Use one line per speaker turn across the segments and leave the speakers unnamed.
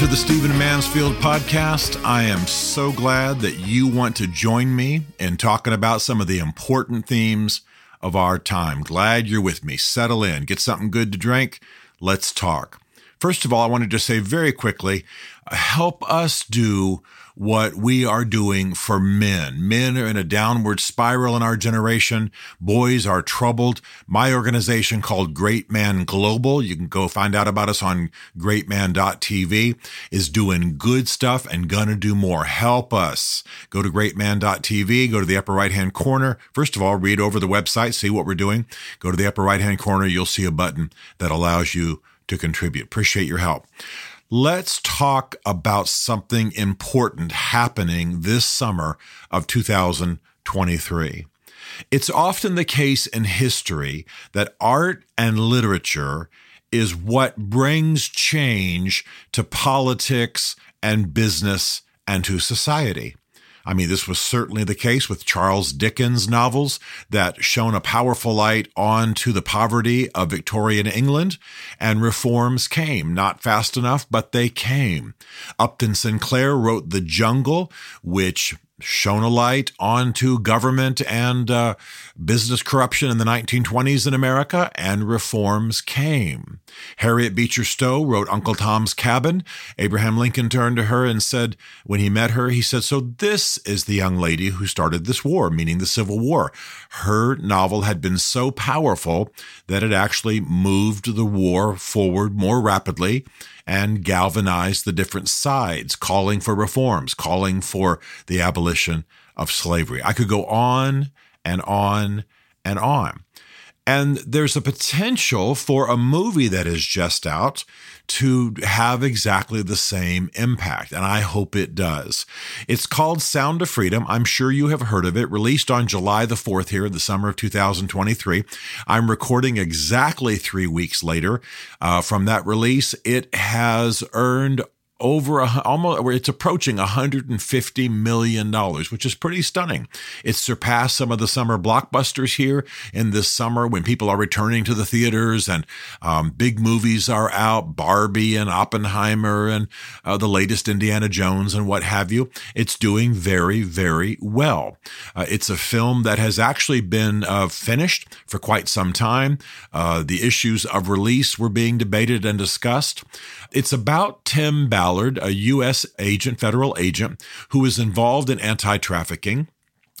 To the Stephen Mansfield podcast. I am so glad that you want to join me in talking about some of the important themes of our time. Glad you're with me. Settle in, get something good to drink. Let's talk. First of all, I wanted to say very quickly help us do what we are doing for men. Men are in a downward spiral in our generation. Boys are troubled. My organization called Great Man Global, you can go find out about us on greatman.tv, is doing good stuff and gonna do more. Help us. Go to greatman.tv, go to the upper right hand corner. First of all, read over the website, see what we're doing. Go to the upper right hand corner, you'll see a button that allows you to contribute. Appreciate your help. Let's talk about something important happening this summer of 2023. It's often the case in history that art and literature is what brings change to politics and business and to society. I mean, this was certainly the case with Charles Dickens' novels that shone a powerful light onto the poverty of Victorian England, and reforms came. Not fast enough, but they came. Upton Sinclair wrote The Jungle, which shone a light onto government and uh, business corruption in the 1920s in America, and reforms came. Harriet Beecher Stowe wrote Uncle Tom's Cabin. Abraham Lincoln turned to her and said, when he met her, he said, So this is the young lady who started this war, meaning the Civil War. Her novel had been so powerful that it actually moved the war forward more rapidly and galvanized the different sides, calling for reforms, calling for the abolition of slavery. I could go on and on and on. And there's a potential for a movie that is just out to have exactly the same impact. And I hope it does. It's called Sound of Freedom. I'm sure you have heard of it, released on July the 4th here in the summer of 2023. I'm recording exactly three weeks later uh, from that release. It has earned over a, almost it's approaching 150 million dollars which is pretty stunning. It's surpassed some of the summer blockbusters here in this summer when people are returning to the theaters and um, big movies are out barbie and oppenheimer and uh, the latest indiana jones and what have you. It's doing very very well. Uh, it's a film that has actually been uh, finished for quite some time. Uh, the issues of release were being debated and discussed it's about tim ballard a U.S. agent, federal agent, who was involved in anti trafficking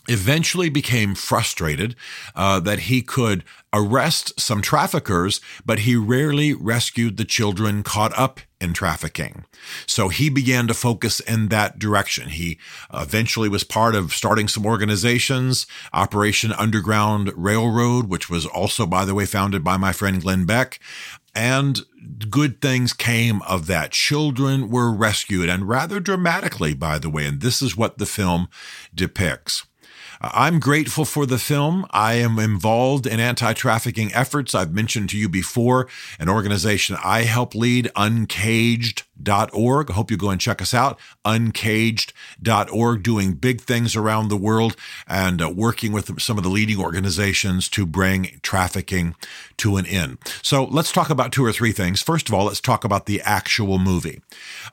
eventually became frustrated uh, that he could arrest some traffickers, but he rarely rescued the children caught up in trafficking. So he began to focus in that direction. He eventually was part of starting some organizations, Operation Underground Railroad, which was also, by the way, founded by my friend Glenn Beck. And good things came of that. Children were rescued, and rather dramatically, by the way. And this is what the film depicts. I'm grateful for the film. I am involved in anti trafficking efforts. I've mentioned to you before an organization I help lead, Uncaged uncaged.org. I hope you go and check us out. Uncaged.org, doing big things around the world and uh, working with some of the leading organizations to bring trafficking to an end. So let's talk about two or three things. First of all, let's talk about the actual movie.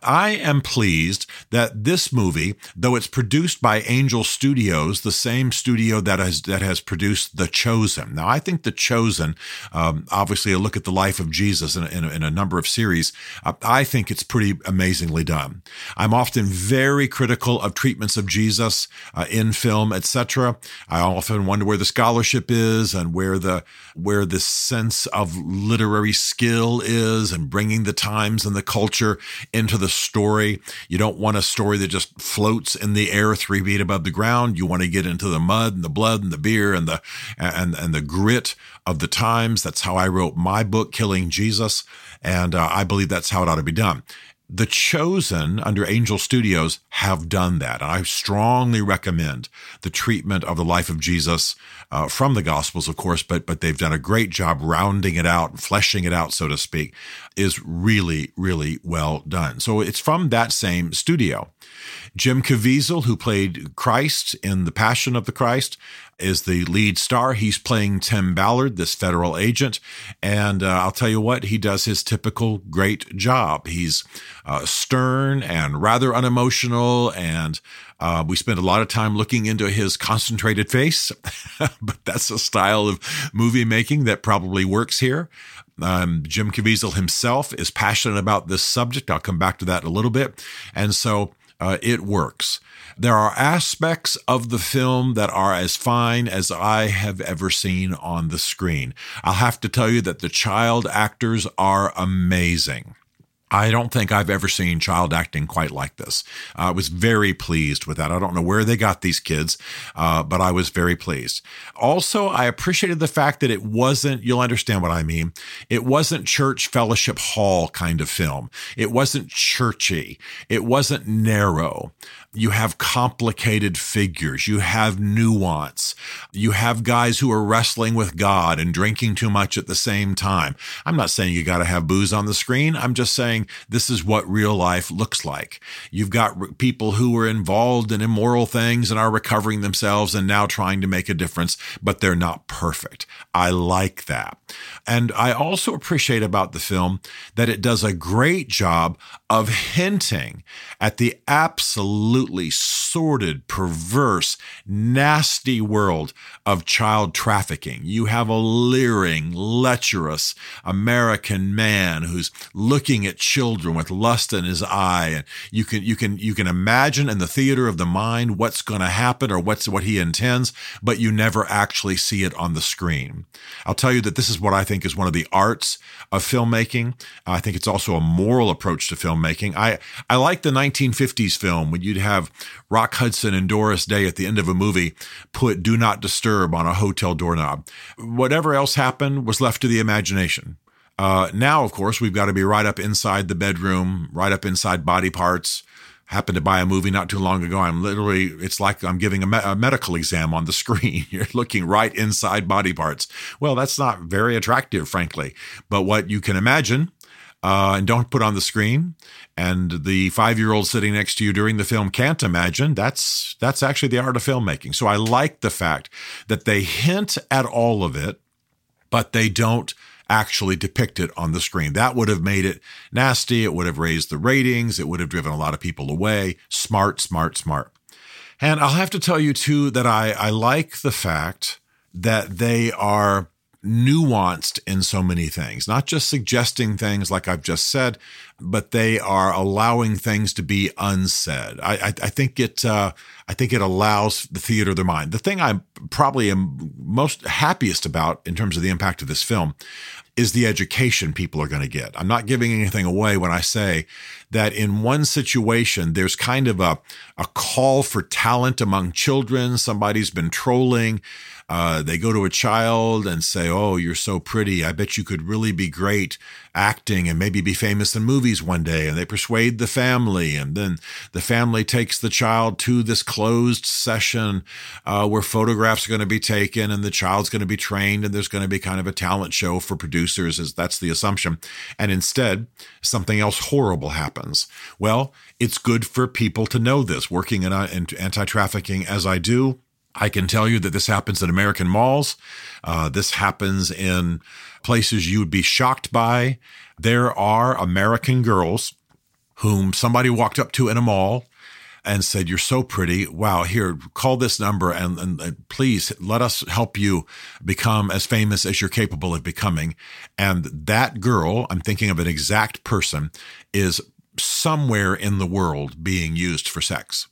I am pleased that this movie, though it's produced by Angel Studios, the same studio that has that has produced The Chosen. Now, I think The Chosen, um, obviously, a look at the life of Jesus in, in, in a number of series. Uh, I think it's pretty amazingly done. I'm often very critical of treatments of Jesus uh, in film, etc. I often wonder where the scholarship is and where the where the sense of literary skill is and bringing the times and the culture into the story. You don't want a story that just floats in the air three feet above the ground. You want to get into the mud and the blood and the beer and the and and the grit of the times. That's how I wrote my book, Killing Jesus. And uh, I believe that's how it ought to be done. The Chosen under Angel Studios have done that. And I strongly recommend the treatment of the life of Jesus uh, from the Gospels, of course, but, but they've done a great job rounding it out, and fleshing it out, so to speak, is really, really well done. So it's from that same studio. Jim Caviezel, who played Christ in The Passion of the Christ, is the lead star. He's playing Tim Ballard, this federal agent. And uh, I'll tell you what, he does his typical great job. He's uh, stern and rather unemotional. And uh, we spent a lot of time looking into his concentrated face, but that's a style of movie making that probably works here. Um, Jim Caviezel himself is passionate about this subject. I'll come back to that in a little bit. And so uh, it works. There are aspects of the film that are as fine as I have ever seen on the screen. I'll have to tell you that the child actors are amazing. I don't think I've ever seen child acting quite like this. I was very pleased with that. I don't know where they got these kids, uh, but I was very pleased. Also, I appreciated the fact that it wasn't, you'll understand what I mean, it wasn't church fellowship hall kind of film. It wasn't churchy. It wasn't narrow you have complicated figures, you have nuance, you have guys who are wrestling with God and drinking too much at the same time. I'm not saying you got to have booze on the screen. I'm just saying this is what real life looks like. You've got people who are involved in immoral things and are recovering themselves and now trying to make a difference, but they're not perfect. I like that. And I also appreciate about the film that it does a great job of hinting at the absolutely sordid, perverse, nasty world of child trafficking. You have a leering, lecherous American man who's looking at children with lust in his eye. And you can, you can, you can imagine in the theater of the mind what's going to happen or what's what he intends, but you never actually see it on the screen. I'll tell you that this is what I think is one of the arts of filmmaking. I think it's also a moral approach to filmmaking. I, I like the 1950s film when you'd have Rock Hudson and Doris Day at the end of a movie put do not disturb on a hotel doorknob. Whatever else happened was left to the imagination. Uh, now, of course, we've got to be right up inside the bedroom, right up inside body parts, happened to buy a movie not too long ago. I'm literally, it's like I'm giving a, me- a, medical exam on the screen. You're looking right inside body parts. Well, that's not very attractive, frankly. But what you can imagine, uh, and don't put on the screen, and the five year old sitting next to you during the film can't imagine, that's, that's actually the art of filmmaking. So I like the fact that they hint at all of it, but they don't actually depict it on the screen. That would have made it nasty. It would have raised the ratings. It would have driven a lot of people away. Smart, smart, smart. And I'll have to tell you too that I, I like the fact that they are nuanced in so many things, not just suggesting things like I've just said, but they are allowing things to be unsaid. I, I, I think it, uh, I think it allows the theater of the mind. The thing I probably am most happiest about in terms of the impact of this film is the education people are going to get. I'm not giving anything away when I say that in one situation, there's kind of a, a call for talent among children. Somebody's been trolling. Uh, they go to a child and say, Oh, you're so pretty. I bet you could really be great acting and maybe be famous in movies one day. And they persuade the family. And then the family takes the child to this closed session uh, where photographs are going to be taken and the child's going to be trained and there's going to be kind of a talent show for producers, as that's the assumption. And instead, something else horrible happens. Well, it's good for people to know this. Working in, in anti trafficking as I do, I can tell you that this happens in American malls. Uh, this happens in places you would be shocked by. There are American girls whom somebody walked up to in a mall and said, You're so pretty. Wow, here, call this number and, and, and, please let us help you become as famous as you're capable of becoming. And that girl, I'm thinking of an exact person, is somewhere in the world being used for sex.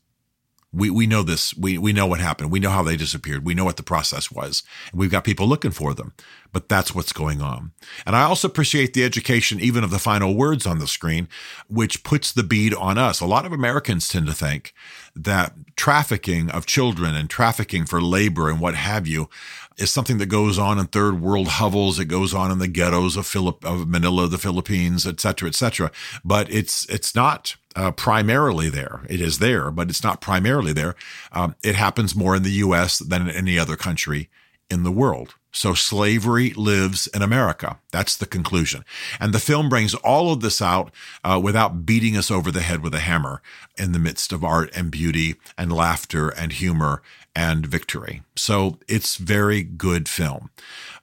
We, we know this. We, we know what happened. We know how they disappeared. We know what the process was. And we've got people looking for them, but that's what's going on. And I also appreciate the education, even of the final words on the screen, which puts the bead on us. A lot of Americans tend to think that trafficking of children and trafficking for labor and what have you is something that goes on in third world hovels. It goes on in the ghettos of of Manila, the Philippines, et cetera, et cetera. But it's, it's not uh, primarily there. It is there, but it's not primarily there. Um, it happens more in the U.S. than in any other country in the world. So slavery lives in America. That's the conclusion. And the film brings all of this out uh, without beating us over the head with a hammer in the midst of art and beauty and laughter and humor and victory. So it's very good film.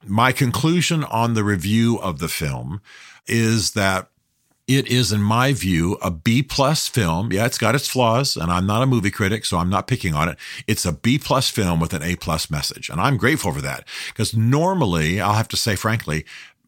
My conclusion on the review of the film is that It is, in my view, a B plus film. Yeah, it's got its flaws, and I'm not a movie critic, so I'm not picking on it. It's a B plus film with an A plus message, and I'm grateful for that because normally, I'll have to say frankly,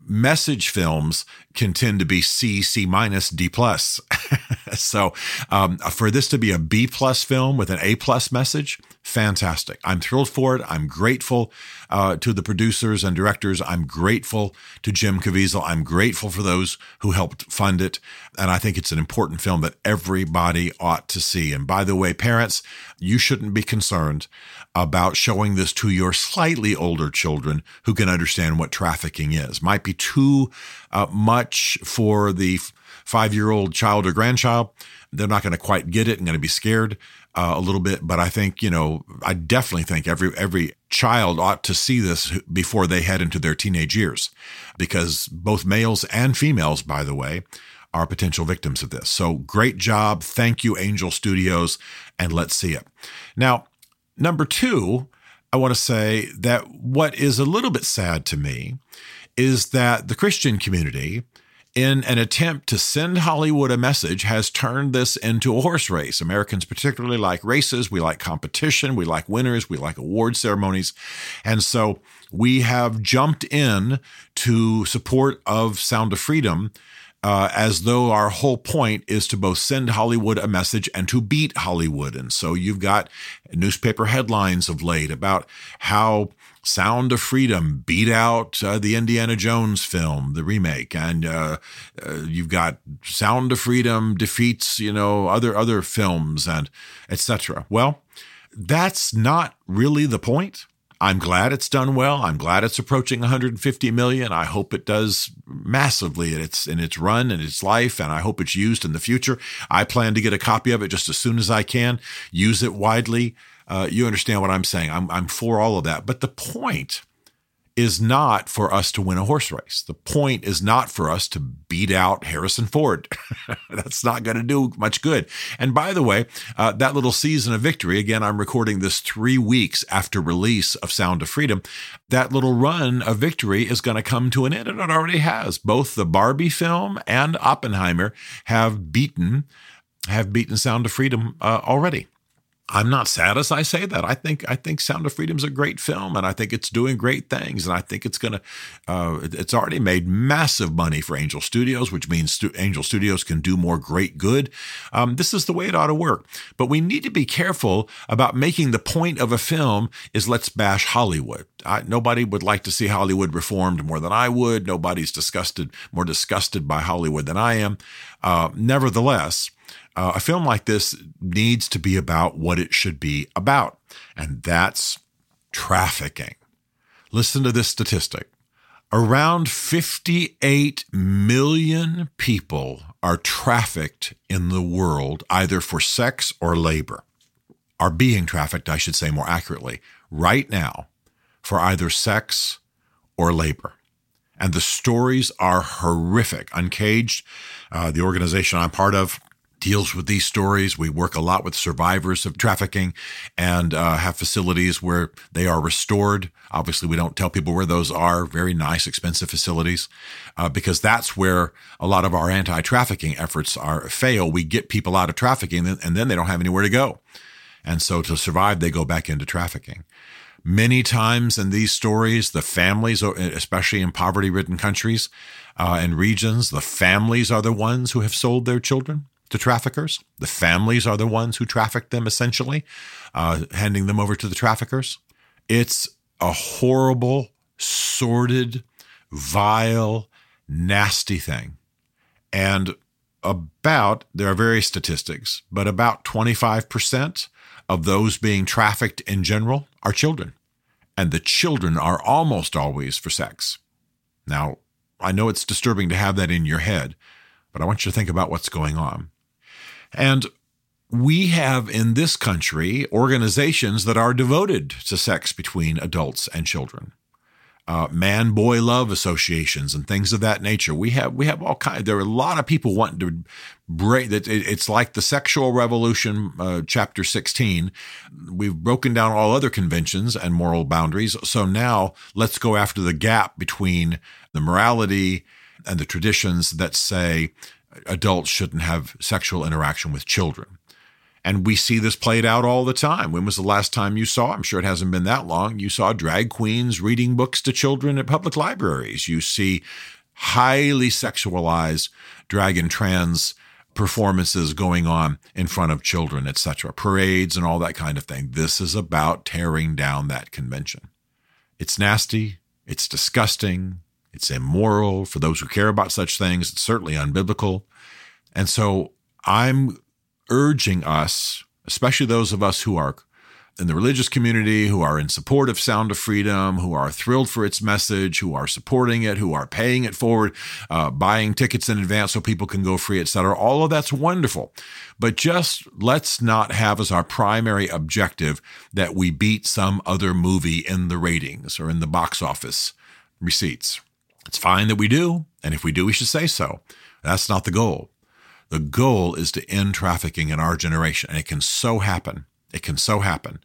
message films can tend to be C, C minus, D plus. so um, for this to be a B plus film with an A plus message, fantastic. I'm thrilled for it. I'm grateful uh, to the producers and directors. I'm grateful to Jim Caviezel. I'm grateful for those who helped fund it. And I think it's an important film that everybody ought to see. And by the way, parents, you shouldn't be concerned about showing this to your slightly older children who can understand what trafficking is. Might be too uh, much for the five year old child or grandchild. They're not going to quite get it and going to be scared uh, a little bit. But I think, you know, I definitely think every, every child ought to see this before they head into their teenage years because both males and females, by the way, are potential victims of this. So great job. Thank you, Angel Studios, and let's see it. Now, Number two, I want to say that what is a little bit sad to me is that the Christian community, in an attempt to send Hollywood a message, has turned this into a horse race. Americans particularly like races. We like competition. We like winners. We like award ceremonies. And so we have jumped in to support of Sound of Freedom uh, as though our whole point is to both send Hollywood a message and to beat Hollywood. And so you've got newspaper headlines of late about how Sound of Freedom beat out uh, the Indiana Jones film, the remake, and uh, uh, you've got Sound of Freedom defeats you know other other films and etc. Well, that's not really the point. I'm glad it's done well. I'm glad it's approaching 150 million. I hope it does massively in its in its run and its life, and I hope it's used in the future. I plan to get a copy of it just as soon as I can. Use it widely. Uh, you understand what I'm saying? I'm I'm for all of that. But the point is not for us to win a horse race. The point is not for us to beat out Harrison Ford. That's not going to do much good. And by the way, uh, that little season of victory, again, I'm recording this three weeks after release of Sound of Freedom. That little run of victory is going to come to an end, and it already has. Both the Barbie film and Oppenheimer have beaten have beaten Sound of Freedom uh, already. I'm not sad as I say that. I think I think Sound of Freedom is a great film, and I think it's doing great things, and I think it's gonna. Uh, it's already made massive money for Angel Studios, which means Stu- Angel Studios can do more great good. Um, this is the way it ought to work. But we need to be careful about making the point of a film is let's bash Hollywood. I, nobody would like to see Hollywood reformed more than I would. Nobody's disgusted more disgusted by Hollywood than I am. Uh, nevertheless uh, a film like this needs to be about what it should be about, and that's trafficking. Listen to this statistic. Around 58 million people are trafficked in the world, either for sex or labor, are being trafficked, I should say more accurately, right now for either sex or labor. And the stories are horrific. Uncaged, uh, the organization I'm part of, deals with these stories. We work a lot with survivors of trafficking and uh, have facilities where they are restored. Obviously, we don't tell people where those are. Very nice, expensive facilities, uh, because that's where a lot of our anti-trafficking efforts are fail. We get people out of trafficking, and then they don't have anywhere to go, and so to survive, they go back into trafficking. Many times in these stories, the families, especially in poverty-ridden countries uh, and regions, the families are the ones who have sold their children to traffickers. The families are the ones who traffic them, essentially, uh, handing them over to the traffickers. It's a horrible, sordid, vile, nasty thing. And about, there are various statistics, but about 25% of those being trafficked in general are children. And the children are almost always for sex. Now, I know it's disturbing to have that in your head, but I want you to think about what's going on. And we have in this country organizations that are devoted to sex between adults and children. Uh, man boy love associations and things of that nature. We have we have all kind. There are a lot of people wanting to break that. It's like the sexual revolution, uh, chapter sixteen. We've broken down all other conventions and moral boundaries. So now let's go after the gap between the morality and the traditions that say adults shouldn't have sexual interaction with children. And we see this played out all the time. When was the last time you saw? I'm sure it hasn't been that long. You saw drag queens reading books to children at public libraries. You see highly sexualized drag and trans performances going on in front of children, etc., parades and all that kind of thing. This is about tearing down that convention. It's nasty. It's disgusting. It's immoral for those who care about such things. It's certainly unbiblical. And so I'm urging us, especially those of us who are in the religious community, who are in support of Sound of Freedom, who are thrilled for its message, who are supporting it, who are paying it forward, uh, buying tickets in advance so people can go free, etc. All of that's wonderful. But just let's not have as our primary objective that we beat some other movie in the ratings or in the box office receipts. It's fine that we do. And if we do, we should say so. That's not the goal. The goal is to end trafficking in our generation. And it can so happen. It can so happen.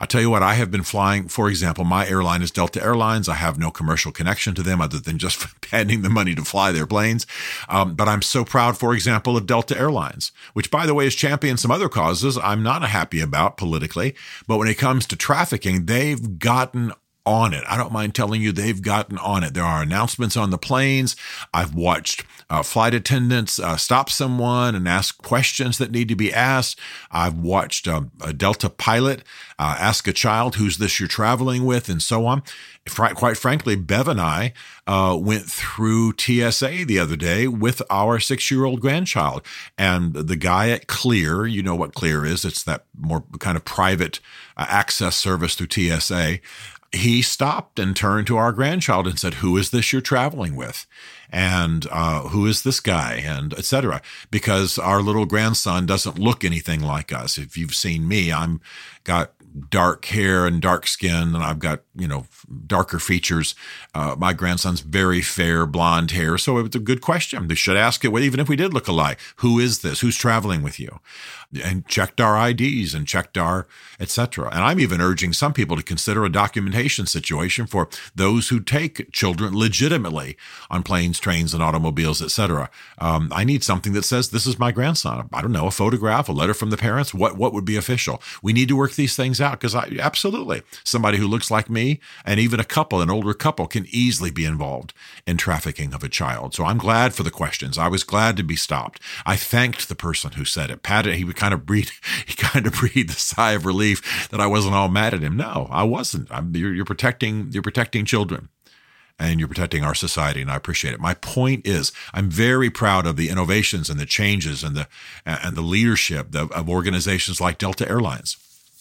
I'll tell you what, I have been flying, for example, my airline is Delta Airlines. I have no commercial connection to them other than just handing the money to fly their planes. Um, but I'm so proud, for example, of Delta Airlines, which, by the way, has championed some other causes I'm not happy about politically. But when it comes to trafficking, they've gotten on it. I don't mind telling you they've gotten on it. There are announcements on the planes. I've watched uh, flight attendants uh, stop someone and ask questions that need to be asked. I've watched um, a Delta pilot uh, ask a child, who's this you're traveling with, and so on. Quite frankly, Bev and I uh, went through TSA the other day with our six year old grandchild. And the guy at Clear, you know what Clear is, it's that more kind of private uh, access service through TSA he stopped and turned to our grandchild and said, "Who is this you're traveling with?" and uh, who is this guy? And etc because our little grandson doesn't look anything like us. If you've seen me i'm got dark hair and dark skin, and I've got you know darker features. Uh, my grandson's very fair blonde hair, so it's a good question. They should ask it, even if we did look alike. Who is this? Who's traveling with you? And checked our IDs and checked our etc. And I'm even urging some people to consider a documentation situation for those who take children legitimately on planes, trains, and automobiles, etc. Um, I need something that says this is my grandson. I don't know, a photograph, a letter from the parents. What what would be official? We need to work these things out because I absolutely somebody who looks like me and even a couple, an older couple, can easily be involved in trafficking of a child. So I'm glad for the questions. I was glad to be stopped. I thanked the person who said it. Patted. He would kind of breathe. He kind of breathed a sigh of relief that I wasn't all mad at him. No, I wasn't. You're, you're protecting. You're protecting children and you're protecting our society and I appreciate it. My point is I'm very proud of the innovations and the changes and the and the leadership of, of organizations like Delta Airlines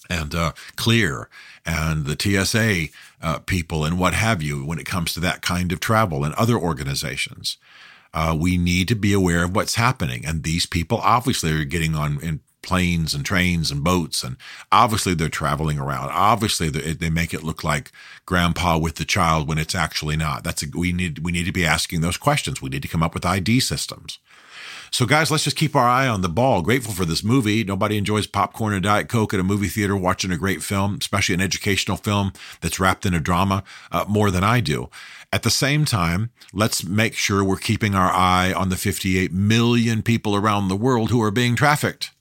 and uh, Clear and the TSA uh, people and what have you when it comes to that kind of travel and other organizations. Uh, we need to be aware of what's happening. And these people obviously are getting on in planes and trains and boats, and obviously they're traveling around. Obviously they make it look like grandpa with the child when it's actually not. That's a, we need we need to be asking those questions. We need to come up with ID systems. So, guys, let's just keep our eye on the ball. Grateful for this movie. Nobody enjoys popcorn and Diet Coke at a movie theater watching a great film, especially an educational film that's wrapped in a drama, uh, more than I do. At the same time, let's make sure we're keeping our eye on the 58 million people around the world who are being trafficked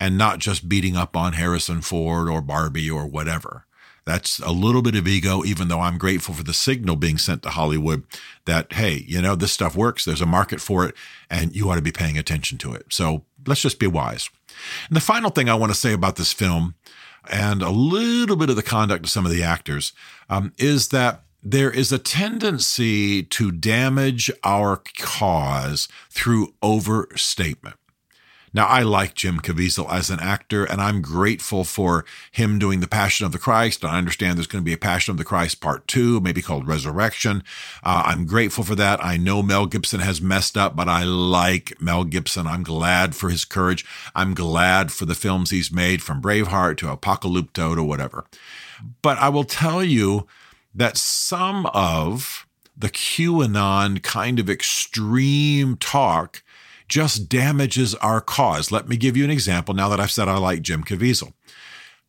and not just beating up on Harrison Ford or Barbie or whatever. That's a little bit of ego, even though I'm grateful for the signal being sent to Hollywood that, hey, you know, this stuff works. There's a market for it and you ought to be paying attention to it. So let's just be wise. And the final thing I want to say about this film and a little bit of the conduct of some of the actors um, is that there is a tendency to damage our cause through overstatement. Now, I like Jim Caviezel as an actor, and I'm grateful for him doing The Passion of the Christ. And I understand there's going to be a Passion of the Christ part two, maybe called Resurrection. Uh, I'm grateful for that. I know Mel Gibson has messed up, but I like Mel Gibson. I'm glad for his courage. I'm glad for the films he's made from Braveheart to Apocalypto to whatever. But I will tell you that some of the QAnon kind of extreme talk just damages our cause. Let me give you an example now that I've said I like Jim Caviezel.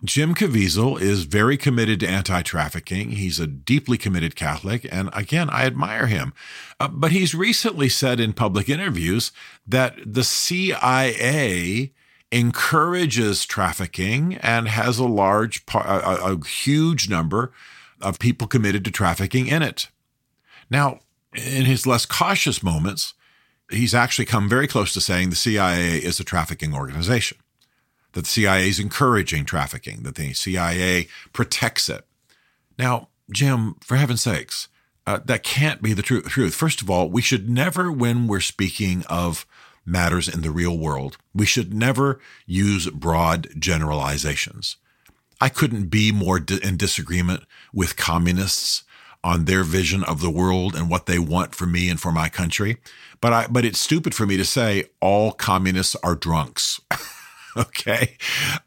Jim Caviezel is very committed to anti trafficking. He's a deeply committed Catholic. And again, I admire him. Uh, but he's recently said in public interviews that the CIA encourages trafficking and has a large, a, a huge number of people committed to trafficking in it. Now, in his less cautious moments, he's actually come very close to saying the CIA is a trafficking organization that the CIA is encouraging trafficking, that the CIA protects it. Now, Jim, for heaven's sakes, uh, that can't be the tr- truth. First of all, we should never, when we're speaking of matters in the real world, we should never use broad generalizations. I couldn't be more di- in disagreement with communists on their vision of the world and what they want for me and for my country. But I, but it's stupid for me to say all communists are drunks. Okay.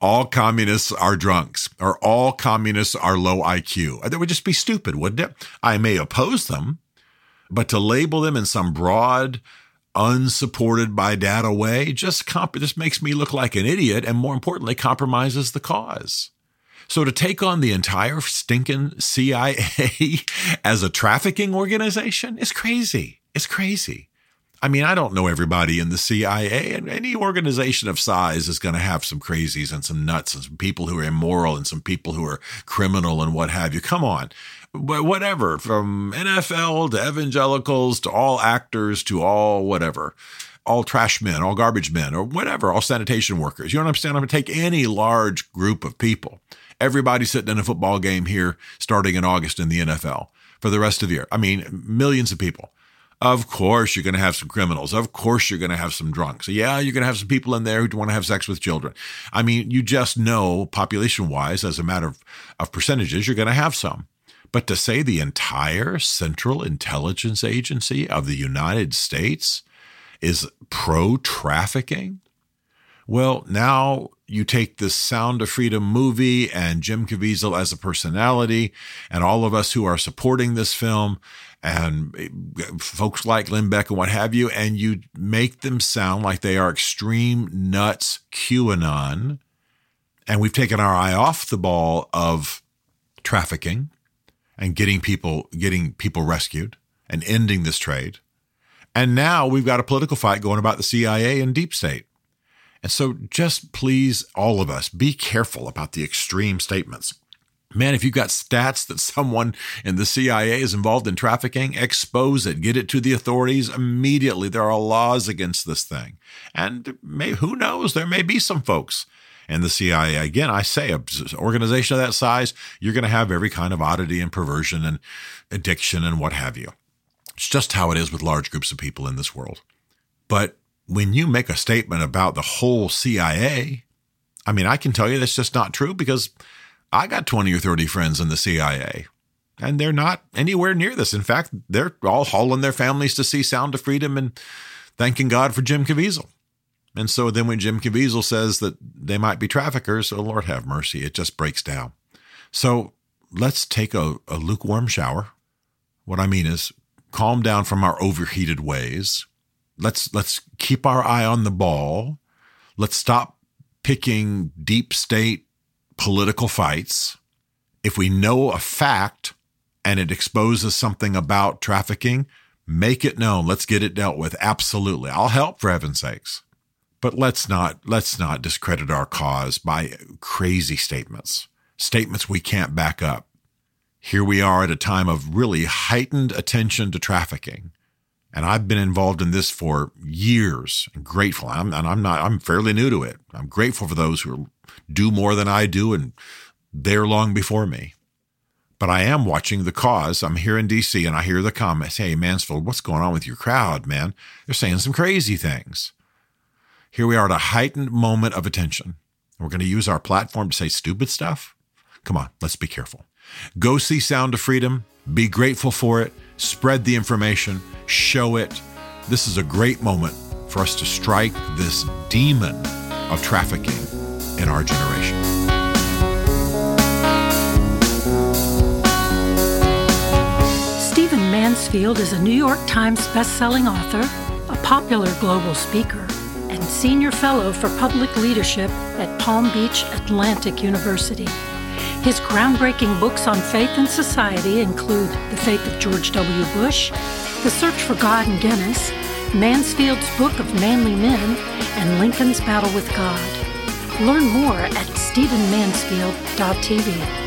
All communists are drunks or all communists are low IQ. That would just be stupid, wouldn't it? I may oppose them, but to label them in some broad, unsupported by data way just comp- just makes me look like an idiot and more importantly compromises the cause. So to take on the entire stinking CIA as a trafficking organization is crazy. It's crazy. I mean, I don't know everybody in the CIA, and any organization of size is going to have some crazies and some nuts and some people who are immoral and some people who are criminal and what have you. Come on. But whatever, from NFL to evangelicals to all actors to all whatever, all trash men, all garbage men, or whatever, all sanitation workers. You don't understand? I'm going to take any large group of people. Everybody sitting in a football game here starting in August in the NFL for the rest of the year. I mean, millions of people of course, you're going to have some criminals. Of course, you're going to have some drunks. Yeah, you're going to have some people in there who want to have sex with children. I mean, you just know population wise, as a matter of, of percentages, you're going to have some. But to say the entire Central Intelligence Agency of the United States is pro trafficking, well, now you take this Sound of Freedom movie and Jim Caviezel as a personality, and all of us who are supporting this film, and eh, folks like Glenn Beck and what have you, and you make them sound like they are extreme nuts QAnon. And we've taken our eye off the ball of trafficking and getting people getting people rescued and ending this trade. And now we've got a political fight going about the CIA and deep state. And so just please, all of us, be careful about the extreme statements. Man, if you've got stats that someone in the CIA is involved in trafficking, expose it, get it to the authorities immediately. There are laws against this thing. And may, who knows, there may be some folks in the CIA. Again, I say, an organization of that size, you're going to have every kind of oddity and perversion and addiction and what have you. It's just how it is with large groups of people in this world. But when you make a statement about the whole CIA, I mean, I can tell you that's just not true because I got 20 or 30 friends in the CIA and they're not anywhere near this. In fact, they're all hauling their families to see Sound of Freedom and thanking God for Jim Caviezel. And so then when Jim Caviezel says that they might be traffickers, oh Lord have mercy, it just breaks down. So let's take a, a lukewarm shower. What I mean is calm down from our overheated ways let's let's keep our eye on the ball. Let's stop picking deep state political fights. If we know a fact and it exposes something about trafficking, make it known. Let's get it dealt with. Absolutely. I'll help for heaven's sakes. But let's not let's not discredit our cause by crazy statements. Statements we can't back up. Here we are at a time of really heightened attention to trafficking. And I've been involved in this for years and grateful. I'm, and I'm not, I'm fairly new to it. I'm grateful for those who do more than I do and they're long before me. But I am watching the cause. I'm here in DC and I hear the comments. Hey, Mansfield, what's going on with your crowd, man? They're saying some crazy things. Here we are at a heightened moment of attention. We're going to use our platform to say stupid stuff. Come on, let's be careful. Go see Sound of Freedom. Be grateful for it. Spread the information. Show it. This is a great moment for us to strike this demon of trafficking in our generation.
Stephen Mansfield is a New York Times bestselling author, a popular global speaker and Senior Fellow for Public Leadership at Palm Beach Atlantic University. His groundbreaking books on faith and society include The Faith of George W. Bush, The Search for God in Guinness, Mansfield's Book of Manly Men, and Lincoln's Battle with God. Learn more at stephenmansfield.tv.